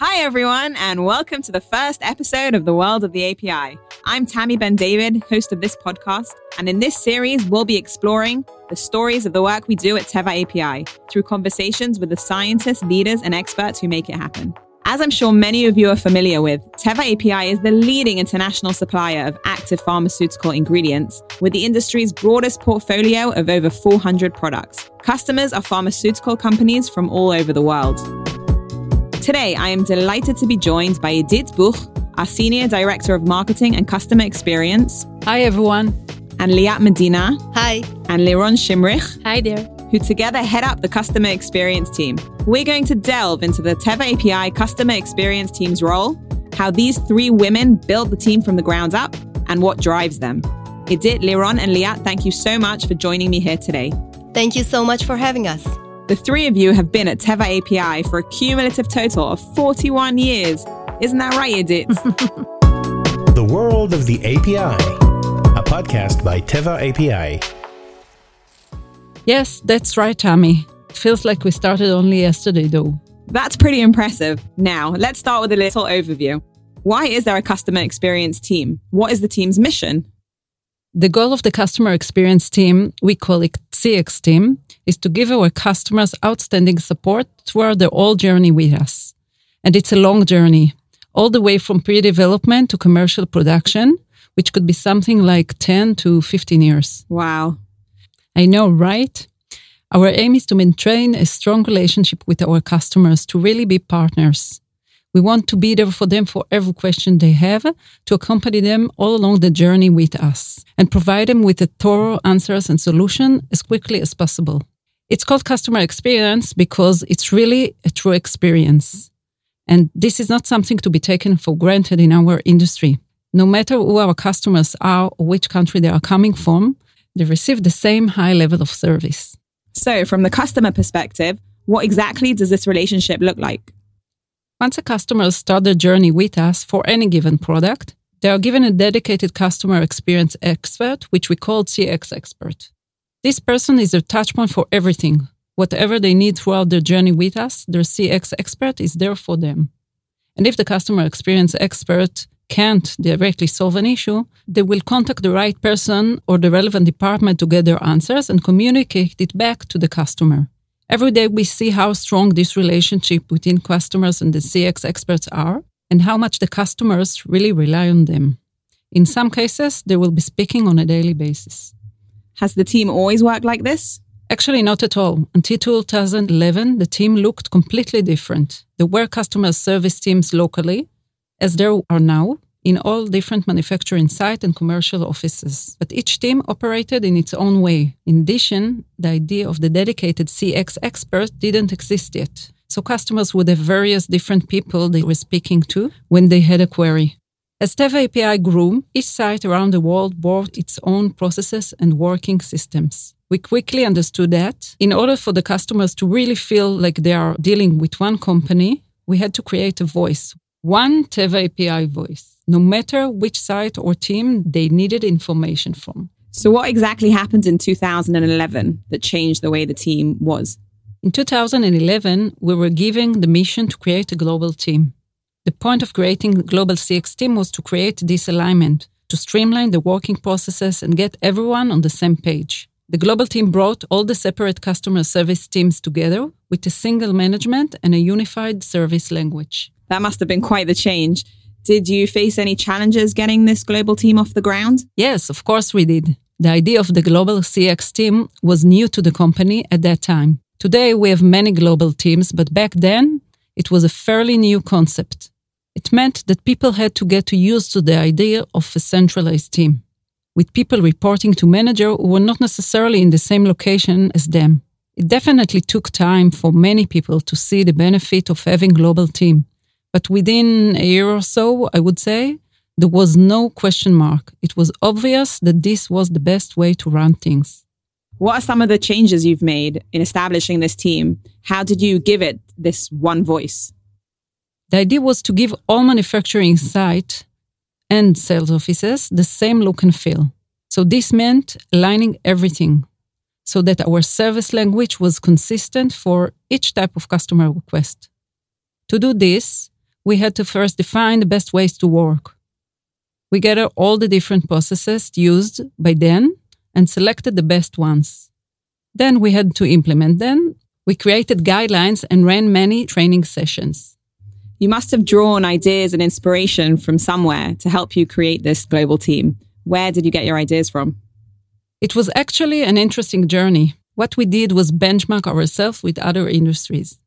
Hi, everyone, and welcome to the first episode of The World of the API. I'm Tami Ben David, host of this podcast, and in this series, we'll be exploring the stories of the work we do at Teva API through conversations with the scientists, leaders, and experts who make it happen. As I'm sure many of you are familiar with, Teva API is the leading international supplier of active pharmaceutical ingredients with the industry's broadest portfolio of over 400 products. Customers are pharmaceutical companies from all over the world. Today, I am delighted to be joined by Idit Booch, our Senior Director of Marketing and Customer Experience. Hi, everyone. And Liat Medina. Hi. And Liron Shimrich. Hi there. Who together head up the Customer Experience team. We're going to delve into the Teva API Customer Experience team's role, how these three women build the team from the ground up, and what drives them. Idit, Liron, and Liat, thank you so much for joining me here today. Thank you so much for having us. The three of you have been at Teva API for a cumulative total of 41 years. Isn't that right, Idit? the World of the API, a podcast by Teva API. Yes, that's right, Tami. Feels like we started only yesterday, though. That's pretty impressive. Now, let's start with a little overview. Why is there a customer experience team? What is the team's mission? The goal of the customer experience team, we call it CX team, is to give our customers outstanding support throughout their whole journey with us. And it's a long journey, all the way from pre development to commercial production, which could be something like 10 to 15 years. Wow. I know, right? Our aim is to maintain a strong relationship with our customers, to really be partners. We want to be there for them for every question they have, to accompany them all along the journey with us, and provide them with a thorough answers and solution as quickly as possible. It's called customer experience because it's really a true experience. And this is not something to be taken for granted in our industry. No matter who our customers are or which country they are coming from, they receive the same high level of service. So, from the customer perspective, what exactly does this relationship look like? Once a customer starts their journey with us for any given product, they are given a dedicated customer experience expert, which we call CX expert. This person is their touchpoint for everything. Whatever they need throughout their journey with us, their CX expert is there for them. And if the customer experience expert can't directly solve an issue, they will contact the right person or the relevant department to get their answers and communicate it back to the customer. Every day we see how strong this relationship between customers and the CX experts are and how much the customers really rely on them. In some cases, they will be speaking on a daily basis. Has the team always worked like this? Actually, not at all. Until 2011, the team looked completely different. There were customer service teams locally, as there are now, in all different manufacturing sites and commercial offices. But each team operated in its own way. In addition, the idea of the dedicated CX expert didn't exist yet. So customers would have various different people they were speaking to when they had a query. As Teva API grew, each site around the world brought its own processes and working systems. We quickly understood that in order for the customers to really feel like they are dealing with one company, we had to create a voice, one Teva API voice, no matter which site or team they needed information from. So, what exactly happened in 2011 that changed the way the team was? In 2011, we were given the mission to create a global team. The point of creating the global CX team was to create this alignment, to streamline the working processes and get everyone on the same page. The global team brought all the separate customer service teams together with a single management and a unified service language. That must have been quite the change. Did you face any challenges getting this global team off the ground? Yes, of course we did. The idea of the global CX team was new to the company at that time. Today we have many global teams, but back then it was a fairly new concept. It meant that people had to get used to the idea of a centralized team, with people reporting to manager who were not necessarily in the same location as them. It definitely took time for many people to see the benefit of having global team. But within a year or so, I would say, there was no question mark. It was obvious that this was the best way to run things. What are some of the changes you've made in establishing this team? How did you give it this one voice? The idea was to give all manufacturing sites and sales offices the same look and feel. So this meant aligning everything so that our service language was consistent for each type of customer request. To do this, we had to first define the best ways to work. We gathered all the different processes used by then and selected the best ones. Then we had to implement them. We created guidelines and ran many training sessions. You must have drawn ideas and inspiration from somewhere to help you create this global team. Where did you get your ideas from? It was actually an interesting journey. What we did was benchmark ourselves with other industries.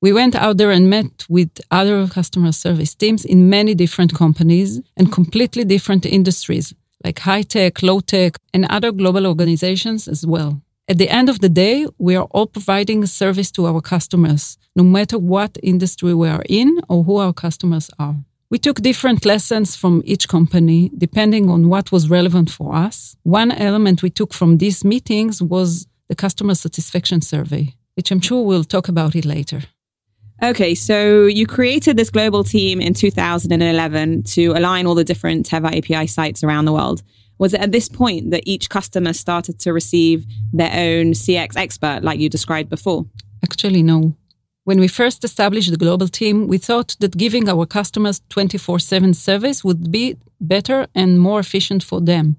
We went out there and met with other customer service teams in many different companies and completely different industries, like high tech, low tech, and other global organizations as well. At the end of the day, we are all providing service to our customers, no matter what industry we are in or who our customers are. We took different lessons from each company depending on what was relevant for us. One element we took from these meetings was the customer satisfaction survey, which I'm sure we'll talk about it later. Okay, so you created this global team in 2011 to align all the different Teva API sites around the world. Was it at this point that each customer started to receive their own CX expert, like you described before? Actually, no. When we first established the global team, we thought that giving our customers 24 7 service would be better and more efficient for them.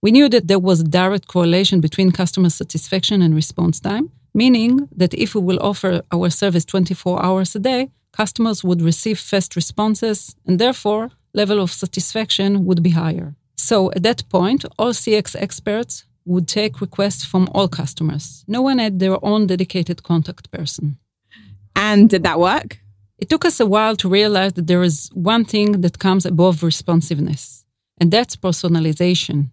We knew that there was a direct correlation between customer satisfaction and response time, meaning that if we will offer our service 24 hours a day, customers would receive fast responses and therefore level of satisfaction would be higher. So at that point, all CX experts would take requests from all customers. No one had their own dedicated contact person. And did that work? It took us a while to realize that there is one thing that comes above responsiveness, and that's personalization.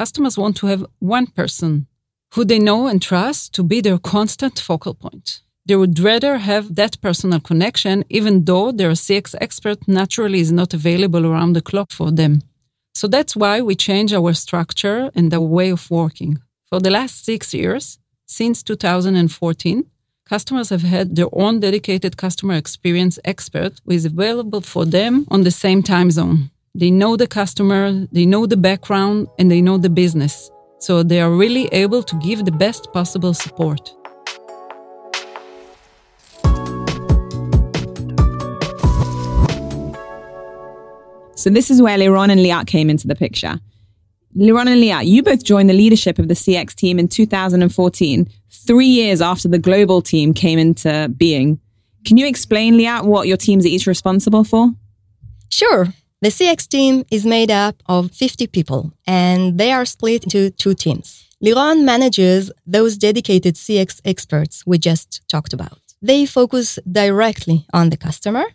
Customers want to have one person who they know and trust to be their constant focal point. They would rather have that personal connection, even though their CX expert naturally is not available around the clock for them. So that's why we changed our structure and our way of working. For the last six years, since 2014, customers have had their own dedicated customer experience expert who is available for them on the same time zone. They know the customer, they know the background, and they know the business so they are really able to give the best possible support. So this is where Liron and Liat came into the picture. Liron and Liat, you both joined the leadership of the CX team in 2014, three years after the global team came into being. Can you explain, Liat, what your teams are each responsible for? Sure. The CX team is made up of 50 people and they are split into two teams. Liron manages those dedicated CX experts we just talked about. They focus directly on the customer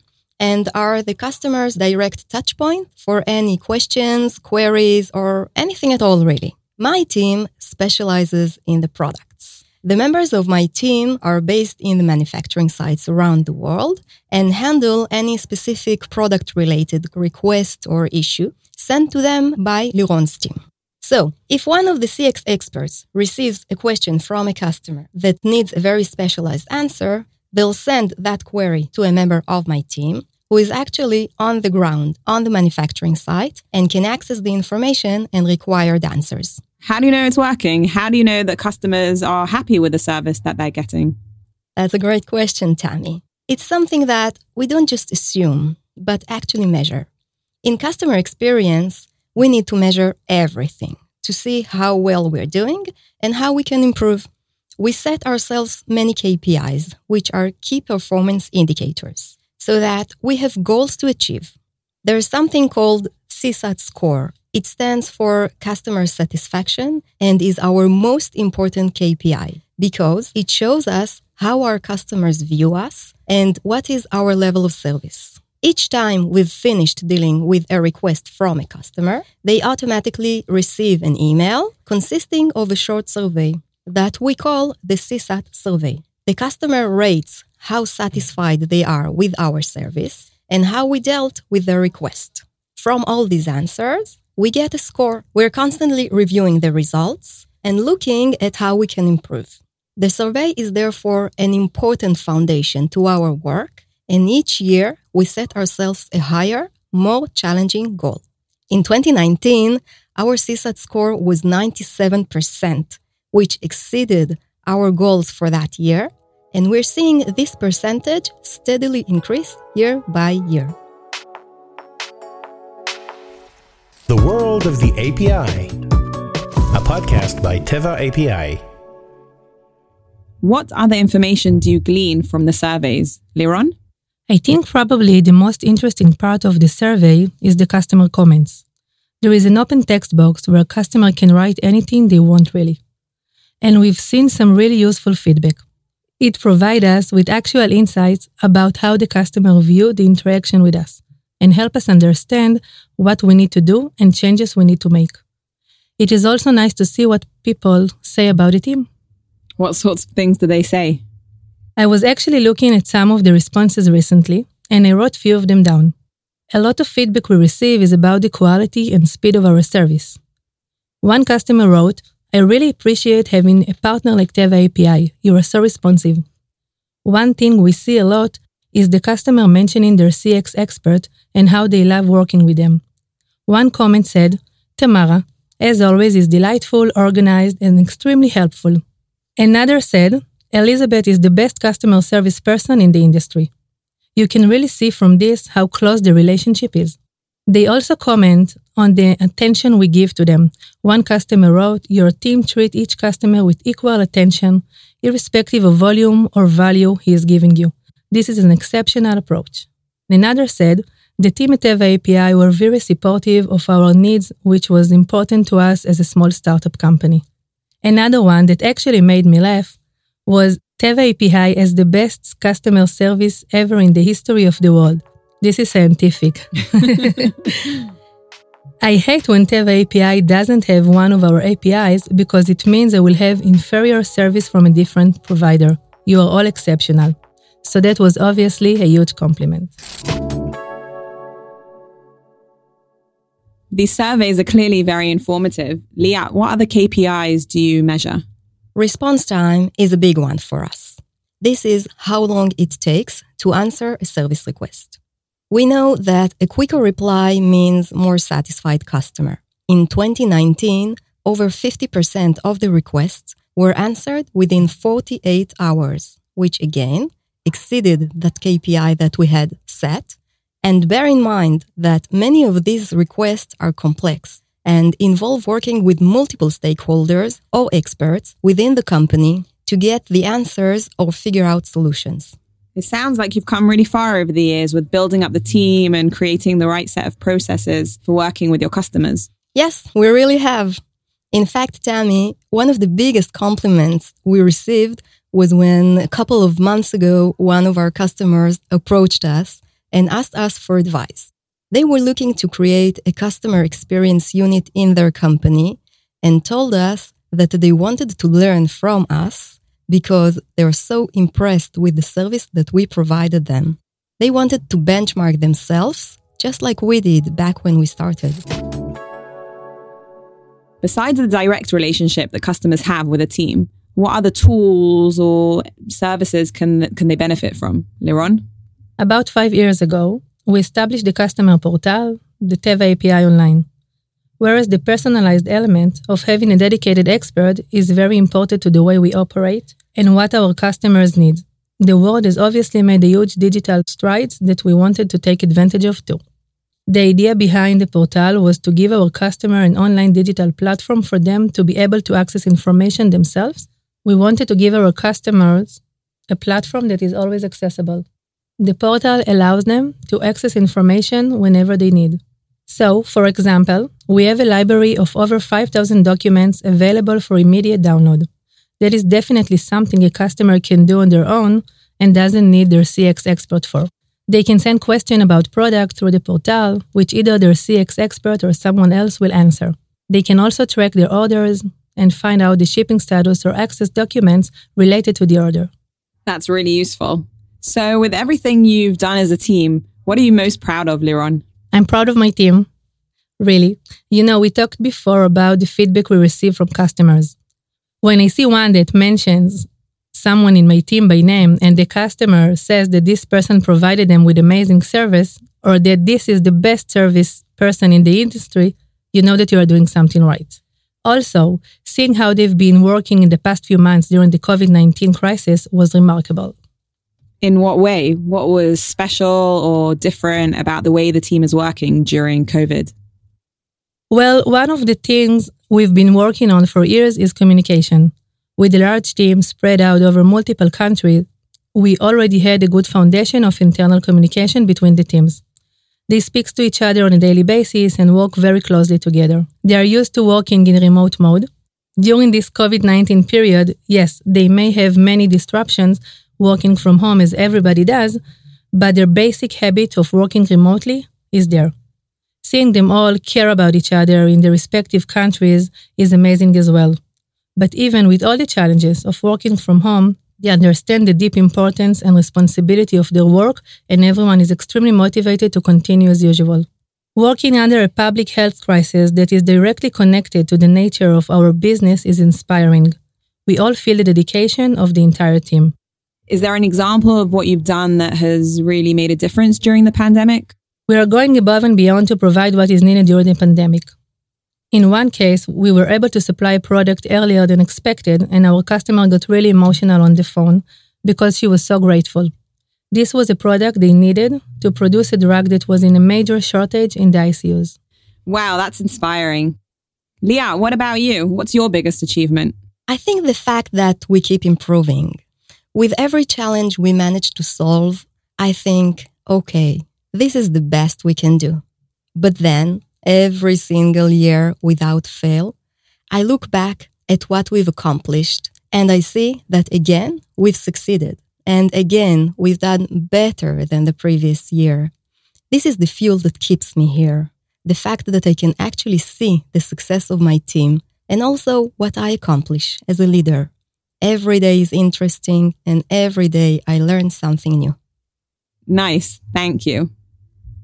and are the customer's direct touchpoint for any questions, queries, or anything at all, really. My team specializes in the products. The members of my team are based in the manufacturing sites around the world and handle any specific product related request or issue sent to them by Liron's team. So, if one of the CX experts receives a question from a customer that needs a very specialized answer, they'll send that query to a member of my team who is actually on the ground on the manufacturing site and can access the information and required answers. How do you know it's working? How do you know that customers are happy with the service that they're getting? That's a great question, Tami. It's something that we don't just assume, but actually measure. In customer experience, we need to measure everything to see how well we're doing and how we can improve. We set ourselves many KPIs, which are key performance indicators, so that we have goals to achieve. There's something called CSAT score, it stands for customer satisfaction and is our most important KPI because it shows us how our customers view us and what is our level of service. Each time we've finished dealing with a request from a customer, they automatically receive an email consisting of a short survey that we call the CSAT survey. The customer rates how satisfied they are with our service and how we dealt with their request. From all these answers, we get a score. We're constantly reviewing the results and looking at how we can improve. The survey is therefore an important foundation to our work, and each year we set ourselves a higher, more challenging goal. In 2019, our CSAT score was 97%, which exceeded our goals for that year And we're seeing this percentage steadily increase year by year. The World of the API, a podcast by Teva API. What other information do you glean from the surveys? Liron? I think probably the most interesting part of the survey is the customer comments. There is an open text box where a customer can write anything they want really. And we've seen some really useful feedback. It provides us with actual insights about how the customer viewed the interaction with us and help us understand what we need to do and changes we need to make. It is also nice to see what people say about the team. What sorts of things do they say? I was actually looking at some of the responses recently, and I wrote few of them down. A lot of feedback we receive is about the quality and speed of our service. One customer wrote, I really appreciate having a partner like Teva API. You are so responsive. One thing we see a lot is the customer mentioning their CX expert and how they love working with them. One comment said, Tamara, as always, is delightful, organized, and extremely helpful. Another said, Elizabeth is the best customer service person in the industry. You can really see from this how close the relationship is. They also comment on the attention we give to them. One customer wrote, Your team treat each customer with equal attention, irrespective of volume or value he is giving you. This is an exceptional approach. Another said, The team at Teva API were very supportive of our needs, which was important to us as a small startup company. Another one that actually made me laugh was Teva API as the best customer service ever in the history of the world. This is scientific. I hate when Teva API doesn't have one of our APIs because it means I will have inferior service from a different provider. You are all exceptional. So that was obviously a huge compliment. These surveys are clearly very informative. Liat, what other KPIs do you measure? Response time is a big one for us. This is how long it takes to answer a service request. We know that a quicker reply means more satisfied customer. In 2019, over 50% of the requests were answered within 48 hours, which again exceeded that KPI that we had set. And bear in mind that many of these requests are complex and involve working with multiple stakeholders or experts within the company to get the answers or figure out solutions. It sounds like you've come really far over the years with building up the team and creating the right set of processes for working with your customers. Yes, we really have. In fact, Tami, one of the biggest compliments we received was when a couple of months ago, one of our customers approached us and asked us for advice. They were looking to create a customer experience unit in their company and told us that they wanted to learn from us because they were so impressed with the service that we provided them. They wanted to benchmark themselves, just like we did back when we started. Besides the direct relationship that customers have with a team, what other tools or services can, can they benefit from? Liron? About five years ago, we established the customer portal, the Teva API Online whereas the personalized element of having a dedicated expert is very important to the way we operate and what our customers need. The world has obviously made a huge digital strides that we wanted to take advantage of too. The idea behind the portal was to give our customer an online digital platform for them to be able to access information themselves. We wanted to give our customers a platform that is always accessible. The portal allows them to access information whenever they need. So, for example, we have a library of over 5,000 documents available for immediate download. That is definitely something a customer can do on their own and doesn't need their CX expert for. They can send questions about product through the portal, which either their CX expert or someone else will answer. They can also track their orders and find out the shipping status or access documents related to the order. That's really useful. So, with everything you've done as a team, what are you most proud of, Liron? I'm proud of my team. Really. You know, we talked before about the feedback we receive from customers. When I see one that mentions someone in my team by name and the customer says that this person provided them with amazing service or that this is the best service person in the industry, you know that you are doing something right. Also, seeing how they've been working in the past few months during the COVID 19 crisis was remarkable. In what way? What was special or different about the way the team is working during COVID? Well, one of the things we've been working on for years is communication. With a large team spread out over multiple countries, we already had a good foundation of internal communication between the teams. They speak to each other on a daily basis and work very closely together. They are used to working in remote mode. During this COVID 19 period, yes, they may have many disruptions working from home as everybody does, but their basic habit of working remotely is there. Seeing them all care about each other in their respective countries is amazing as well. But even with all the challenges of working from home, they understand the deep importance and responsibility of their work, and everyone is extremely motivated to continue as usual. Working under a public health crisis that is directly connected to the nature of our business is inspiring. We all feel the dedication of the entire team. Is there an example of what you've done that has really made a difference during the pandemic? We are going above and beyond to provide what is needed during the pandemic. In one case, we were able to supply a product earlier than expected, and our customer got really emotional on the phone because she was so grateful. This was a product they needed to produce a drug that was in a major shortage in the ICUs. Wow, that's inspiring. Liat, what about you? What's your biggest achievement? I think the fact that we keep improving. With every challenge we manage to solve, I think, okay, this is the best we can do. But then every single year without fail, I look back at what we've accomplished and I see that again, we've succeeded. And again, we've done better than the previous year. This is the fuel that keeps me here. The fact that I can actually see the success of my team and also what I accomplish as a leader. Every day is interesting and every day I learn something new. Nice. Thank you.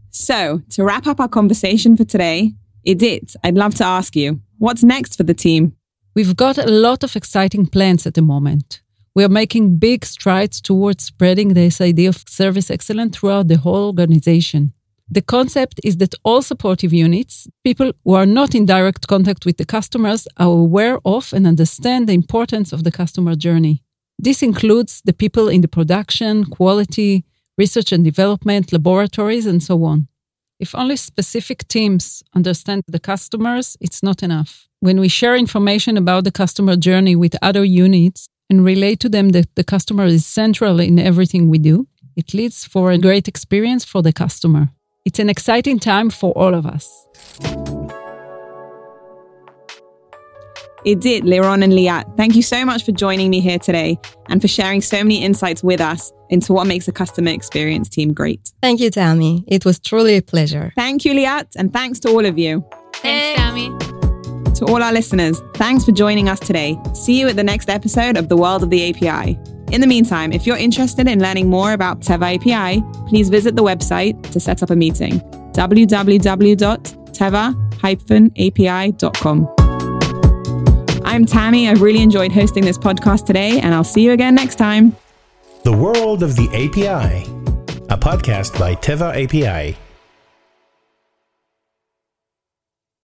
So, to wrap up our conversation for today, Idit, I'd love to ask you, what's next for the team? We've got a lot of exciting plans at the moment. We are making big strides towards spreading this idea of service excellence throughout the whole organization. The concept is that all supportive units, people who are not in direct contact with the customers, are aware of and understand the importance of the customer journey. This includes the people in the production, quality, research and development, laboratories, and so on. If only specific teams understand the customers, it's not enough. When we share information about the customer journey with other units and relate to them that the customer is central in everything we do, it leads for a great experience for the customer. It's an exciting time for all of us. Idit, Liron, and Liat, thank you so much for joining me here today and for sharing so many insights with us into what makes a customer experience team great. Thank you, Tami. It was truly a pleasure. Thank you, Liat, and thanks to all of you. Thanks, Tami. To all our listeners, thanks for joining us today. See you at the next episode of The World of the API. In the meantime, if you're interested in learning more about Teva API, please visit the website to set up a meeting www.teva-api.com. I'm Tami. I've really enjoyed hosting this podcast today, and I'll see you again next time. The World of the API, a podcast by Teva API.